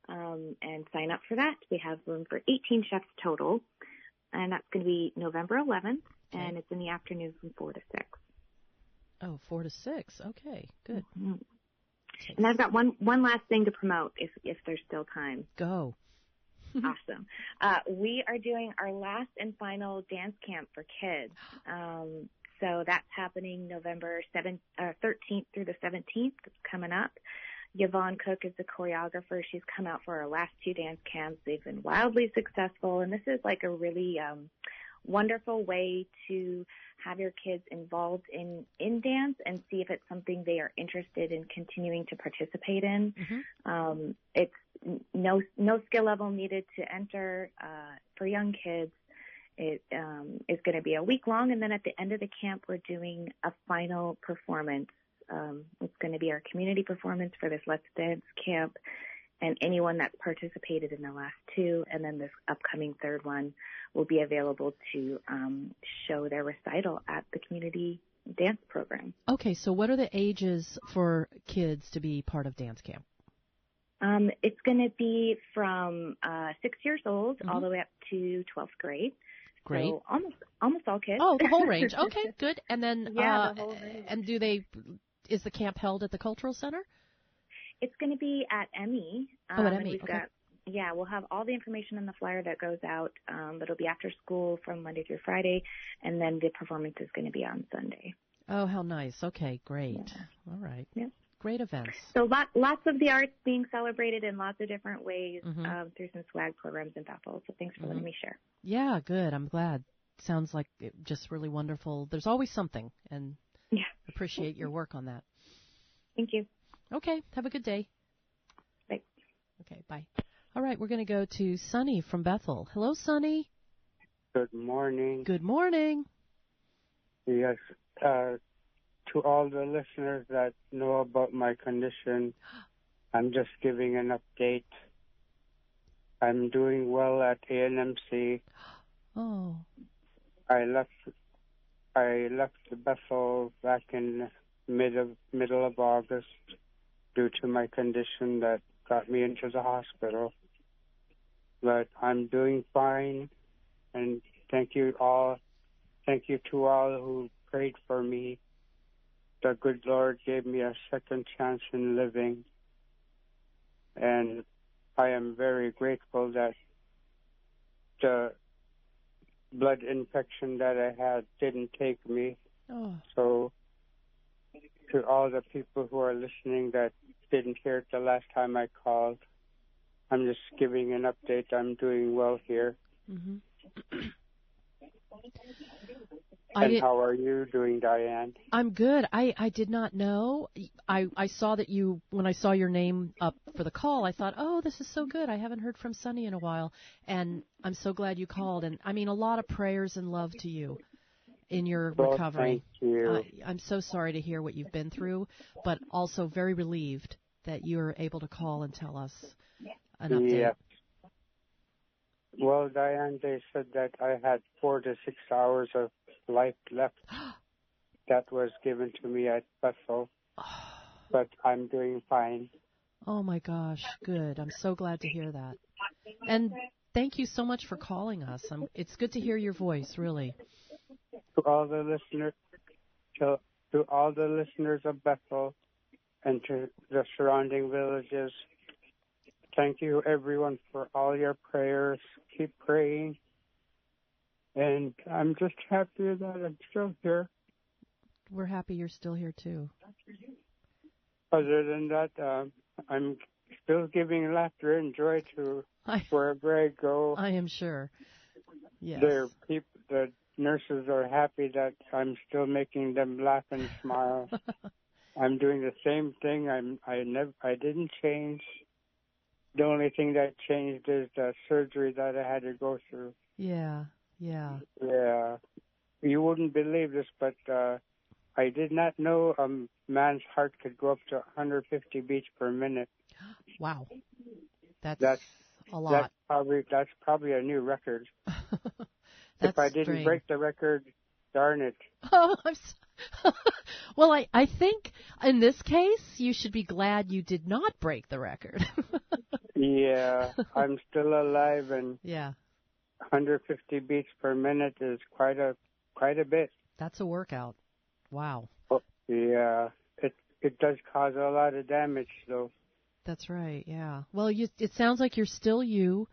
um, and sign up for that. We have room for 18 chefs total, and that's going to be November 11th, and it's in the afternoon from four to six. Oh, four to six. Okay, good. Mhm. And I've got one one last thing to promote if if there's still time. Go. awesome. Uh, we are doing our last and final dance camp for kids. Um, so that's happening November 7th, uh, 13th through the 17th. It's coming up. Yvonne Cook is the choreographer. She's come out for our last two dance camps. They've been wildly successful, and this is like a really um, wonderful way to have your kids involved in in dance and see if it's something they are interested in continuing to participate in. Um, it's no no skill level needed to enter uh, for young kids. It um, is going to be a week long, and then at the end of the camp, we're doing a final performance. Um, it's going to be our community performance for this Let's Dance camp, and anyone that's participated in the last two, and then this upcoming third one will be available to um, show their recital at the community dance program. Okay, so what are the ages for kids to be part of dance camp? Um, it's going to be from uh, six years old all Mhm. the way up to 12th grade. Great. So almost almost all kids. Oh, the whole range. Okay, good. And then, Yeah, uh, the whole range. and do they? Is the camp held at the cultural center? It's going to be at Emmy. Oh, at Emmy, We've okay. got yeah, we'll have all the information in the flyer that goes out. Um, it'll be after school from Monday through Friday, and then the performance is going to be on Sunday. Oh, how nice. Okay, great. All right. Yeah. Great events. So lot, lots of the arts being celebrated in lots of different ways Mhm. um, through some swag programs in Bethel. So thanks for letting Mhm. me share. Yeah, good. I'm glad. Sounds like it just really wonderful. There's always something, and Yeah. appreciate your work on that. Thank you. Okay, have a good day. Bye. Okay, bye. All right, we're going to go to Sunny from Bethel. Hello, Sunny. Good morning. Good morning. Yes, uh, to all the listeners that know about my condition, I'm just giving an update. I'm doing well at ANMC. Oh, I left I left Bethel back in mid of middle of August due to my condition that got me into the hospital. But I'm doing fine, and thank you all. Thank you to all who prayed for me. The good Lord gave me a second chance in living, and I am very grateful that the blood infection that I had didn't take me. Oh. So, to all the people who are listening that didn't hear it the last time I called, I'm just giving an update. I'm doing well here. hmm I and how are you doing, Diane? I'm good. I I did not know. I I saw that you when I saw your name up for the call. I thought, oh, this is so good. I haven't heard from Sunny in a while, and I'm so glad you called. And I mean, a lot of prayers and love to you in your Well, recovery. thank you. Uh, I'm so sorry to hear what you've been through, but also very relieved that you're able to call and tell us an update. Yeah. Well, Diane, they said that I had four to six hours of life left. that was given to me at Bethel. But I'm doing fine. Oh my gosh, good. I'm so glad to hear that. And thank you so much for calling us. i it's good to hear your voice, really. To all the listeners, to, to all the listeners of Bethel, and to the surrounding villages, thank you everyone for all your prayers. Keep praying. And I'm just happy that I'm still here. We're happy you're still here too. Other than that, um, I'm still giving laughter and joy to I, wherever I go. I am sure. Yes. Their peop the nurses are happy that I'm still making them laugh and smile. I'm doing the same thing. I'm I never I didn't change. The only thing that changed is the surgery that I had to go through. Yeah, yeah. Yeah. You wouldn't believe this, but uh I did not know a man's heart could go up to 150 beats per minute. Wow. That's, That's a lot. That's probably that's probably a new record. That's if I didn't strange. break the record, darn it. Oh, I'm so well, I I think in this case you should be glad you did not break the record. Yeah, I'm still alive, and yeah, 150 beats per minute is quite a quite a bit. that's a workout. Wow. Oh, yeah, it it does cause a lot of damage, though. That's right. Yeah. Well, you it sounds like you're still you.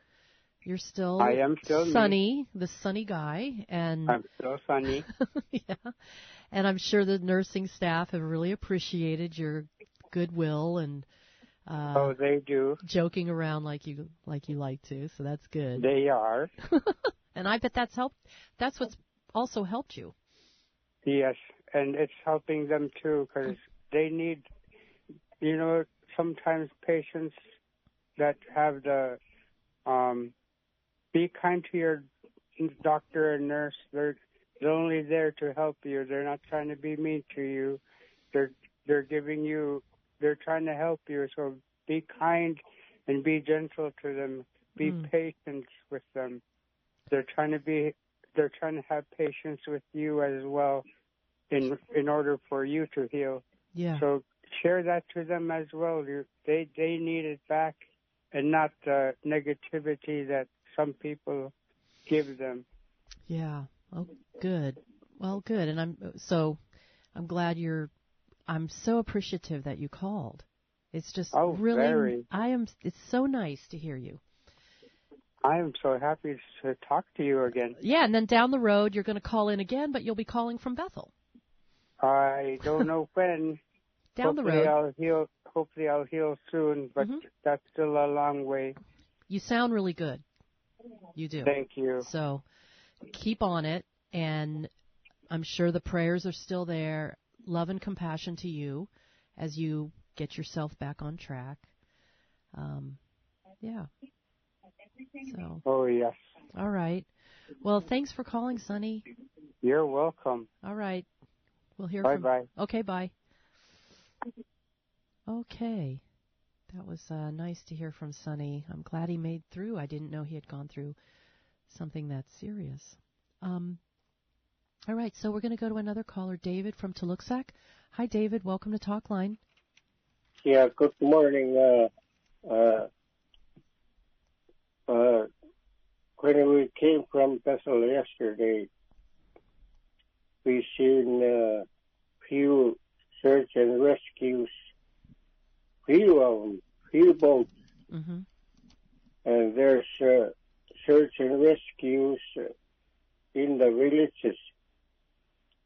You're still I am still me. sunny, the sunny guy, and I'm still sunny. yeah. And I'm sure the nursing staff have really appreciated your goodwill and uh oh, they do. joking around like you like you like to. So that's good. They are. and I bet that's helped. That's what's also helped you. Yes, and it's helping them too because they need, you know, sometimes patients that have the, um, be kind to your doctor and nurse. They're they're only there to help you. They're not trying to be mean to you. They're they're giving you. They're trying to help you. So be kind and be gentle to them. Be Mm. patient with them. They're trying to be. They're trying to have patience with you as well, in in order for you to heal. Yeah. So share that to them as well. You, they they need it back, and not the negativity that some people give them. Yeah. Oh, good. Well, good. And I'm so I'm glad you're. I'm so appreciative that you called. It's just Oh, really. very. I am. It's so nice to hear you. I am so happy to talk to you again. Yeah, and then down the road you're going to call in again, but you'll be calling from Bethel. I don't know when. Down the hopefully road. I'll heal. Hopefully I'll heal soon, but Mhm. that's still a long way. You sound really good. You do. Thank you. So keep on it, and I'm sure the prayers are still there. Love and compassion to you as you get yourself back on track. Um, yeah. So, Oh yes, all right. Well, thanks for calling, Sunny. you're welcome. All right. We'll hear Bye from. bye. Okay, bye. Okay. That was uh, nice to hear from Sunny. I'm glad he made through. I didn't know he had gone through something that serious. Um, All right, so we're going to go to another caller, David from Tuluksak. Hi, David. Welcome to Talkline. Yeah, good morning. Uh, uh, uh, when we came from Bethel yesterday, we seen uh, few search and rescues, few of them, few boats, Mm-hmm. and there's uh, search and rescues in the villages.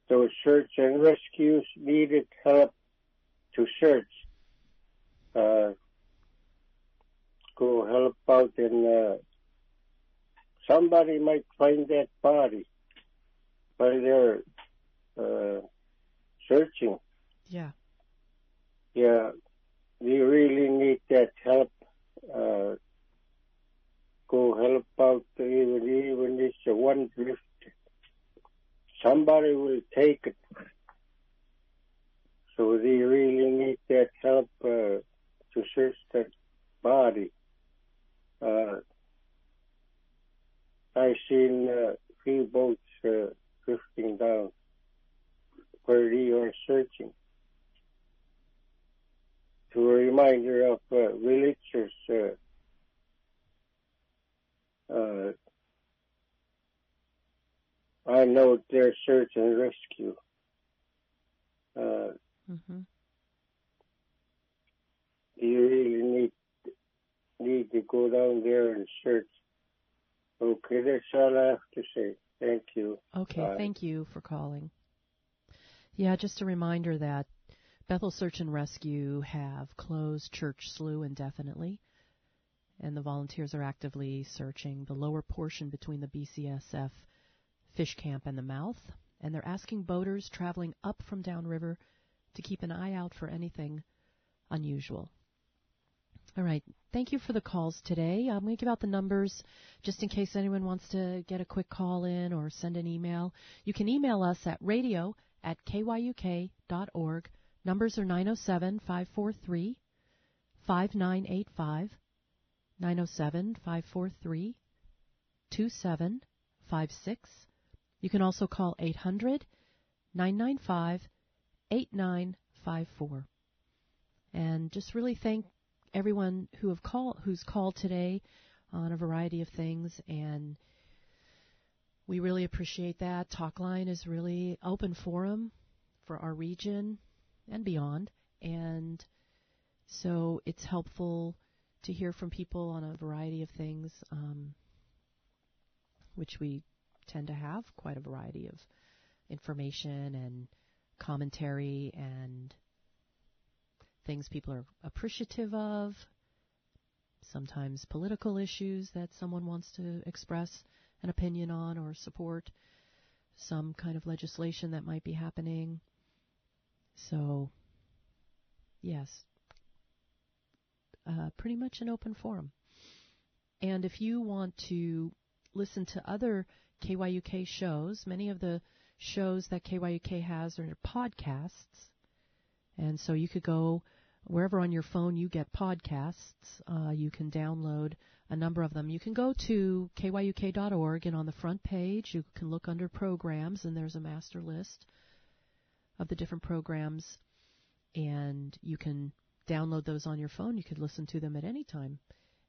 Those search and rescues needed help to search. Uh, go help out and uh, somebody might find that body while they're uh, searching. Yeah. Yeah, we really need that help. Uh, go help out even even it's a one drift. Somebody will take it. So they really need that help uh, to search that body. Uh, I seen uh, few boats uh, drifting down where they are searching. To a reminder of uh, villagers, uh, uh, I know their search and rescue. Uh, Mm-hmm. you really need need to go down there and search. Okay, that's all I have to say. Thank you. Okay, Bye. thank you for calling. Yeah, just a reminder that Bethel Search and Rescue have closed Church Slough indefinitely, and the volunteers are actively searching the lower portion between the BCSF fish camp and the mouth, and they're asking boaters traveling up from downriver to keep an eye out for anything unusual. All right. Thank you for the calls today. I'm going to give out the numbers just in case anyone wants to get a quick call in or send an email. You can email us at radio at kyuk.org. Numbers are 907 543 5985, 907 543 2756. You can also call 800 995 8954. And just really thank everyone who have call who's called today on a variety of things and we really appreciate that. Talkline is really open forum for our region and beyond and so it's helpful to hear from people on a variety of things um, which we tend to have quite a variety of information and commentary and things people are appreciative of, sometimes political issues that someone wants to express an opinion on or support, some kind of legislation that might be happening. So, yes, uh, pretty much an open forum. And if you want to listen to other KYUK shows, many of the shows that KYUK has are podcasts. And so you could go wherever on your phone you get podcasts, uh, you can download a number of them. You can go to kyuk.org and on the front page you can look under programs and there's a master list of the different programs and you can download those on your phone. You could listen to them at any time.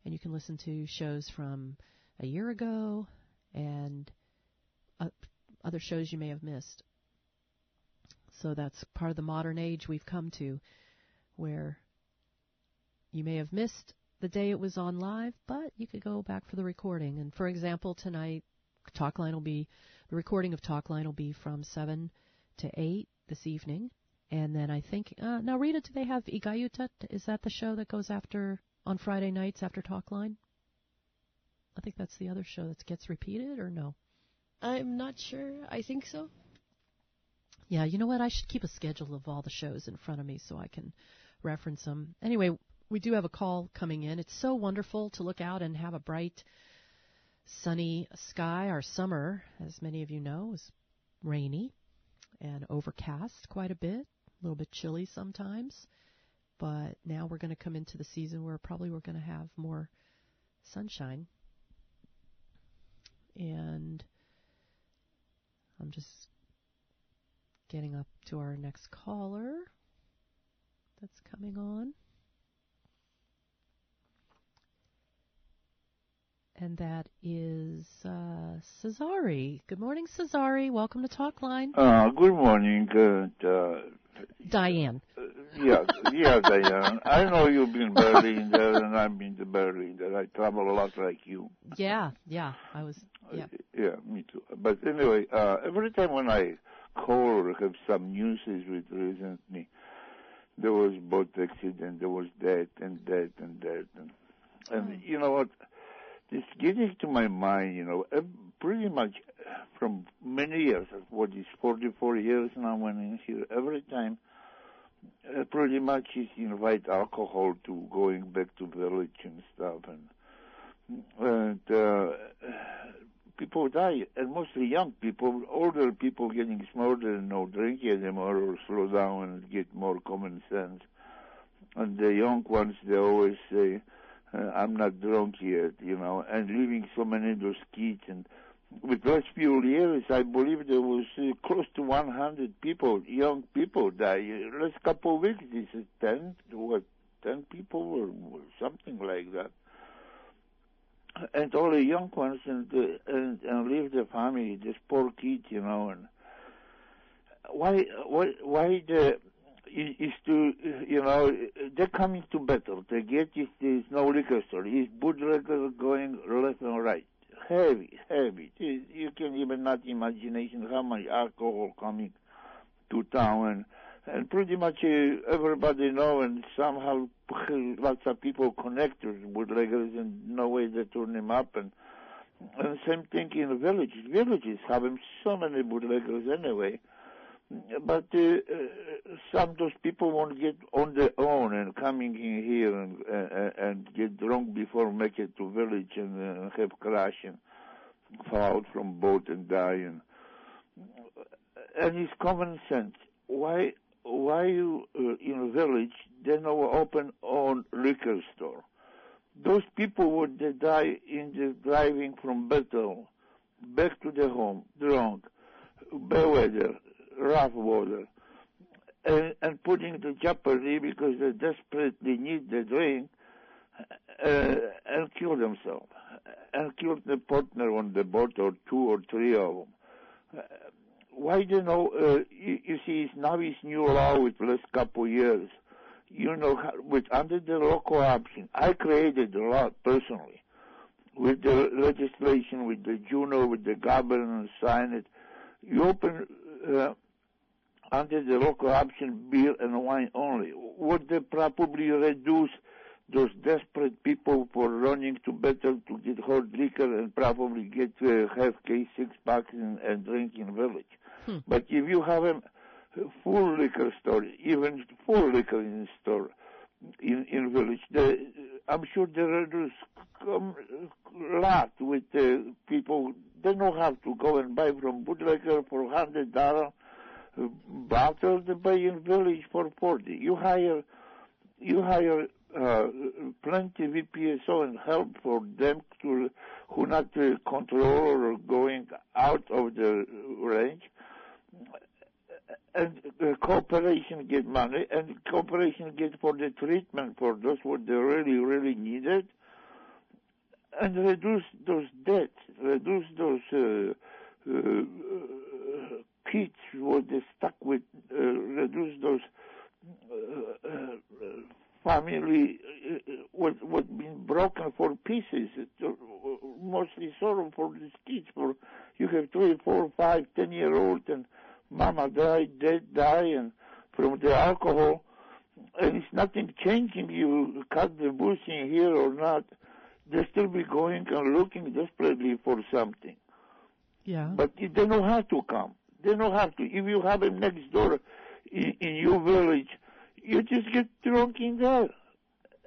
And you can listen to shows from a year ago and uh, other shows you may have missed. So that's part of the modern age we've come to where you may have missed the day it was on live, but you could go back for the recording. And for example, tonight, Talkline will be, the recording of Talkline will be from 7 to 8 this evening. And then I think, uh, now Rita, do they have Igayuta? Is that the show that goes after, on Friday nights after Talkline? I think that's the other show that gets repeated, or no? I'm not sure. I think so. Yeah, you know what? I should keep a schedule of all the shows in front of me so I can reference them. Anyway, we do have a call coming in. It's so wonderful to look out and have a bright, sunny sky. Our summer, as many of you know, is rainy and overcast quite a bit, a little bit chilly sometimes. But now we're going to come into the season where probably we're going to have more sunshine. And I'm just getting up to our next caller that's coming on. And that is uh, Cesare. Good morning, Cesare. Welcome to Talkline. Uh, good morning, uh, uh, Diane. yeah, yeah, Diane. I know you've been Berlin there, and I've been to Berlin there. I travel a lot like you. Yeah, yeah. I was. Yeah. Yeah, me too. But anyway, uh, every time when I call or have some news with recently, there was boat accident, there was that and that and that, and, and you know what? It's getting to my mind, you know, pretty much from many years, what is 44 years now when I'm here, every time, uh, pretty much is invite alcohol to going back to village and stuff, and and uh, people die, and mostly young people, older people getting smarter and no drink anymore or slow down and get more common sense. And the young ones, they always say, uh, I'm not drunk yet, you know, and leaving so many of those kids. And with last few years, I believe there was uh, close to 100 people, young people die. Last couple of weeks, this is 10, what, 10 people or or something like that. And all the young ones and, uh, and, and leave the family, this poor kid, you know, and why, why, why the, is is to, you know, they're coming to battle. They get if there's no liquor store. Is bootlegger going left and right. Heavy, heavy. You can even not imagine how much alcohol coming to town and and pretty much uh, everybody know and somehow lots of people connect with bootleggers and no way they turn them up and and same thing in the villages. Villages having so many bootleggers anyway. But uh, uh, some of those people won't get on their own and coming in here and uh, and get drunk before make it to village and uh, have crash and fall out from boat and die and and it's common sense. Why why you uh, in a village they no open on liquor store? Those people would they die in the driving from battle back to the home drunk, bad weather, rough water, and, and putting the jeopardy because they desperately need the drink uh, and kill themselves and kill the partner on the boat or two or three of them. Uh, why do you know? Uh, you, you see, it's now it's new law with last couple years. You know, with under the local option, I created a law personally with the legislation, with the Juneau, with the governor signed it. You open uh, under the local option beer and wine only. Would they probably reduce those desperate people for running to battle to get hard liquor and probably get uh, half case six packs and, and drink in village? But if you have a full liquor store, even full liquor in store in in village, the, I'm sure they reduce come a lot with uh, people. They don't have to go and buy from bootlegger for hundred dollar bottle. the buy in village for forty. You hire you hire uh, plenty VPSO and help for them to who not uh, control or going out of the range and uh, corporation get money, and corporation get for the treatment for those what they really, really needed, and reduce those debts, reduce those uh, uh, kids they stuck with, uh, reduce those uh, uh, family uh, what what been broken for pieces. Uh, mostly sorrow for these kids. For you have three, four, five, ten year old and mama died, dad die, and from the alcohol, and it's nothing changing. You cut the bush in here or not, they still be going and looking desperately for something. Yeah. But they don't know how to come. They don't have to. If you have them next door in, in your village, you just get drunk in there.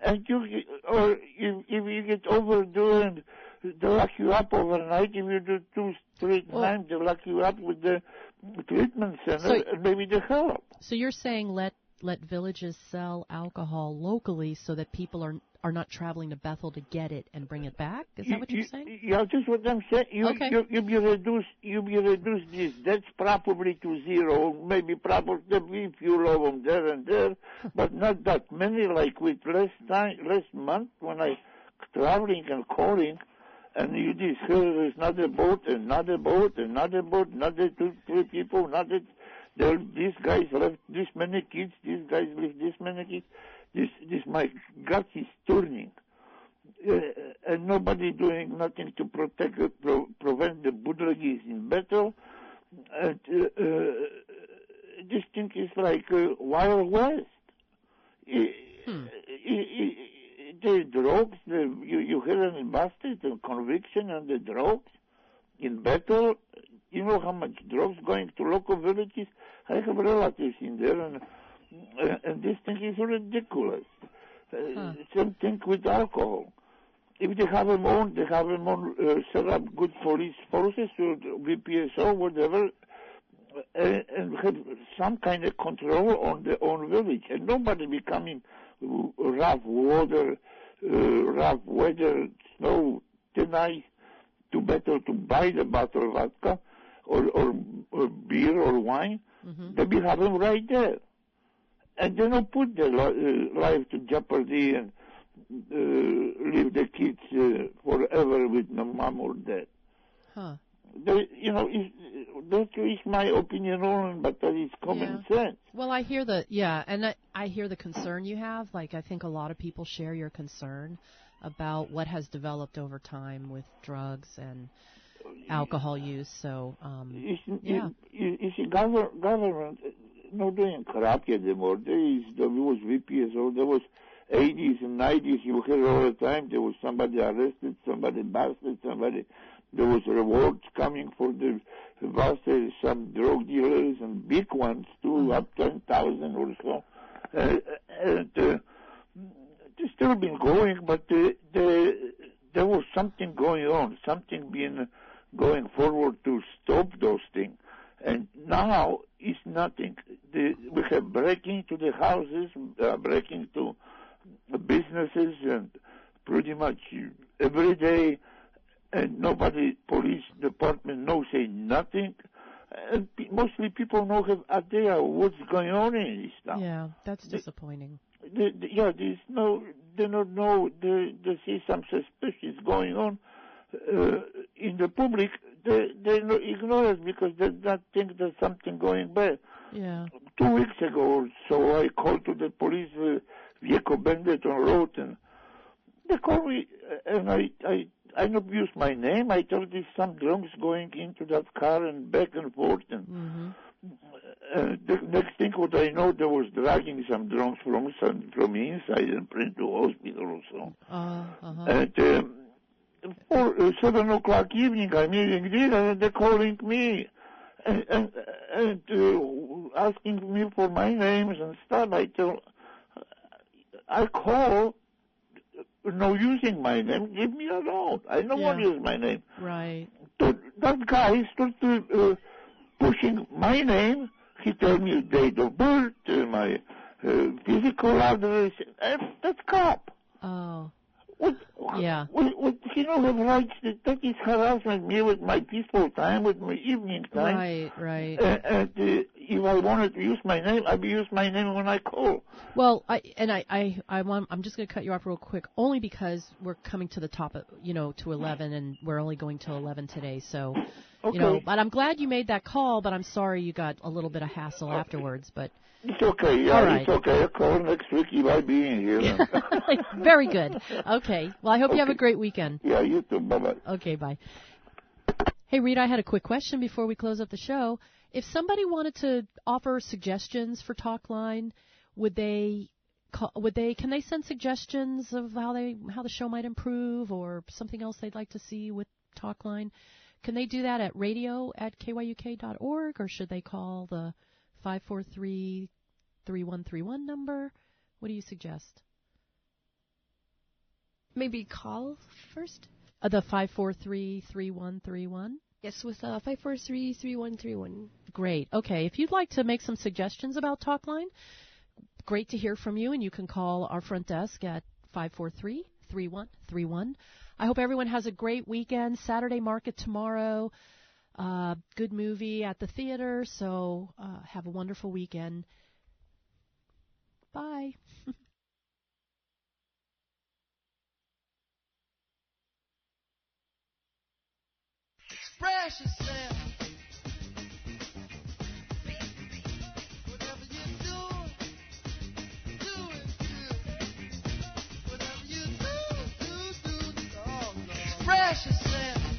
And you, or if, if you get overdoing, they lock you up overnight. If you do two, three times, they lock you up with the treatment center, So- and maybe they help. So you're saying let let villages sell alcohol locally so that people are are not traveling to Bethel to get it and bring it back. Is that what you're saying? Yeah, that's what I'm saying. You, Okay. you, you be reduce, you be reduce this. That's probably to zero. Maybe probably a few of them there and there, but not that many. Like with last time, last month when I traveling and calling, and you just hear there's another boat, and another boat, and another boat, another two, three people, another. There, these guys left this many kids. These guys left this many kids. This, this, my gut is turning uh, and nobody doing nothing to protect, uh, pro- prevent the bootleggers in battle. And uh, uh, this thing is like uh, Wild West. I- the drugs, the, you, you hear any busted, the conviction and the drugs in battle. You know how much drugs going to local villages? I have relatives in there, and uh, and this thing is ridiculous. Uh, Same thing with alcohol. If they have them on, they have them on, uh, set up good police forces or VPSO, whatever, uh, and have some kind of control on their own village. And nobody becoming rough water, uh, rough weather, snow, tonight, to better to buy the bottle of vodka or, or, or beer or wine. They be have them right there. And they don't put their li- uh, life to jeopardy and uh, leave the kids uh, forever with no mom or dad. Huh. They, you know, that is my opinion only, but that is common sense. Well, I hear the yeah, and I, I hear the concern you have. Like, I think a lot of people share your concern about what has developed over time with drugs and alcohol use. So, um, You see, yeah, you, you see government, government uh, not doing corrupt anymore. There is, there was VPSO, there was 80s and 90s, you hear all the time, there was somebody arrested, somebody busted, somebody, there was rewards coming for the busted, some drug dealers and big ones too, up 10,000 or so. Uh, and, uh, it's still been going, but the, the, there was something going on, something being going forward to stop those things. And now it's nothing. The, we have breaking to the houses, uh, breaking to businesses, and pretty much every day, and nobody, police department, no say nothing. And pe- mostly people don't have idea what's going on in this town. yeah, that's disappointing. The, the, yeah, there's no, they don't know, they, they see some suspicious going on in the public. They, they no- ignore it because they don't think there's something going bad. Yeah. Two weeks ago or so, I called to the police, uh, Vieco Bandit on road, and they called me, uh, and I, I, I not use my name. I told there's some drunks going into that car and back and forth, and Mm-hmm. uh, the next thing what I know, they was dragging some drunks from some, from inside and bring to hospital or so. Uh, uh-huh. At um, four, uh, seven o'clock evening, I'm eating dinner, and they're calling me and and, and uh, asking me for my names and stuff. I tell, I call, no using my name. Leave me alone. I don't want to use my name. Right. So that guy started uh, pushing my name. He told me date of birth, uh, my uh, physical address. That's cop. Oh. What, Yeah. what, what, he don't have rights. to- That is harassment me with my peaceful time, with my evening time. Right, right. Uh, and uh, if I wanted to use my name, I would use my name when I call. Well, I and I I I want I'm just going to cut you off real quick only because we're coming to the top of, you know, to 11 and we're only going till 11 today. So, you know, but I'm glad you made that call, but I'm sorry you got a little bit of hassle afterwards, but It's okay. Yeah, All right. it's okay. I'll call next week You might be in here. very good. Okay. Well, I hope you have a great weekend. yeah, you too. Bye bye. Okay, bye. Hey, Rita, I had a quick question before we close up the show. If somebody wanted to offer suggestions for Talkline, would they call, would they can they send suggestions of how they how the show might improve or something else they'd like to see with Talkline? Can they do that at radio at kyuk.org or should they call the 543 3131 number? What do you suggest? Maybe call first. Uh, the 543 3131? Yes, with uh, 543 3131. Great. Okay. If you'd like to make some suggestions about Talkline, great to hear from you, and you can call our front desk at 543 3131. I hope everyone has a great weekend. Saturday market tomorrow. Uh, good movie at the theater, so uh, have a wonderful weekend. Bye. Express yourself. Whatever you do, do it good. Whatever you do, do, do, do. Yourself.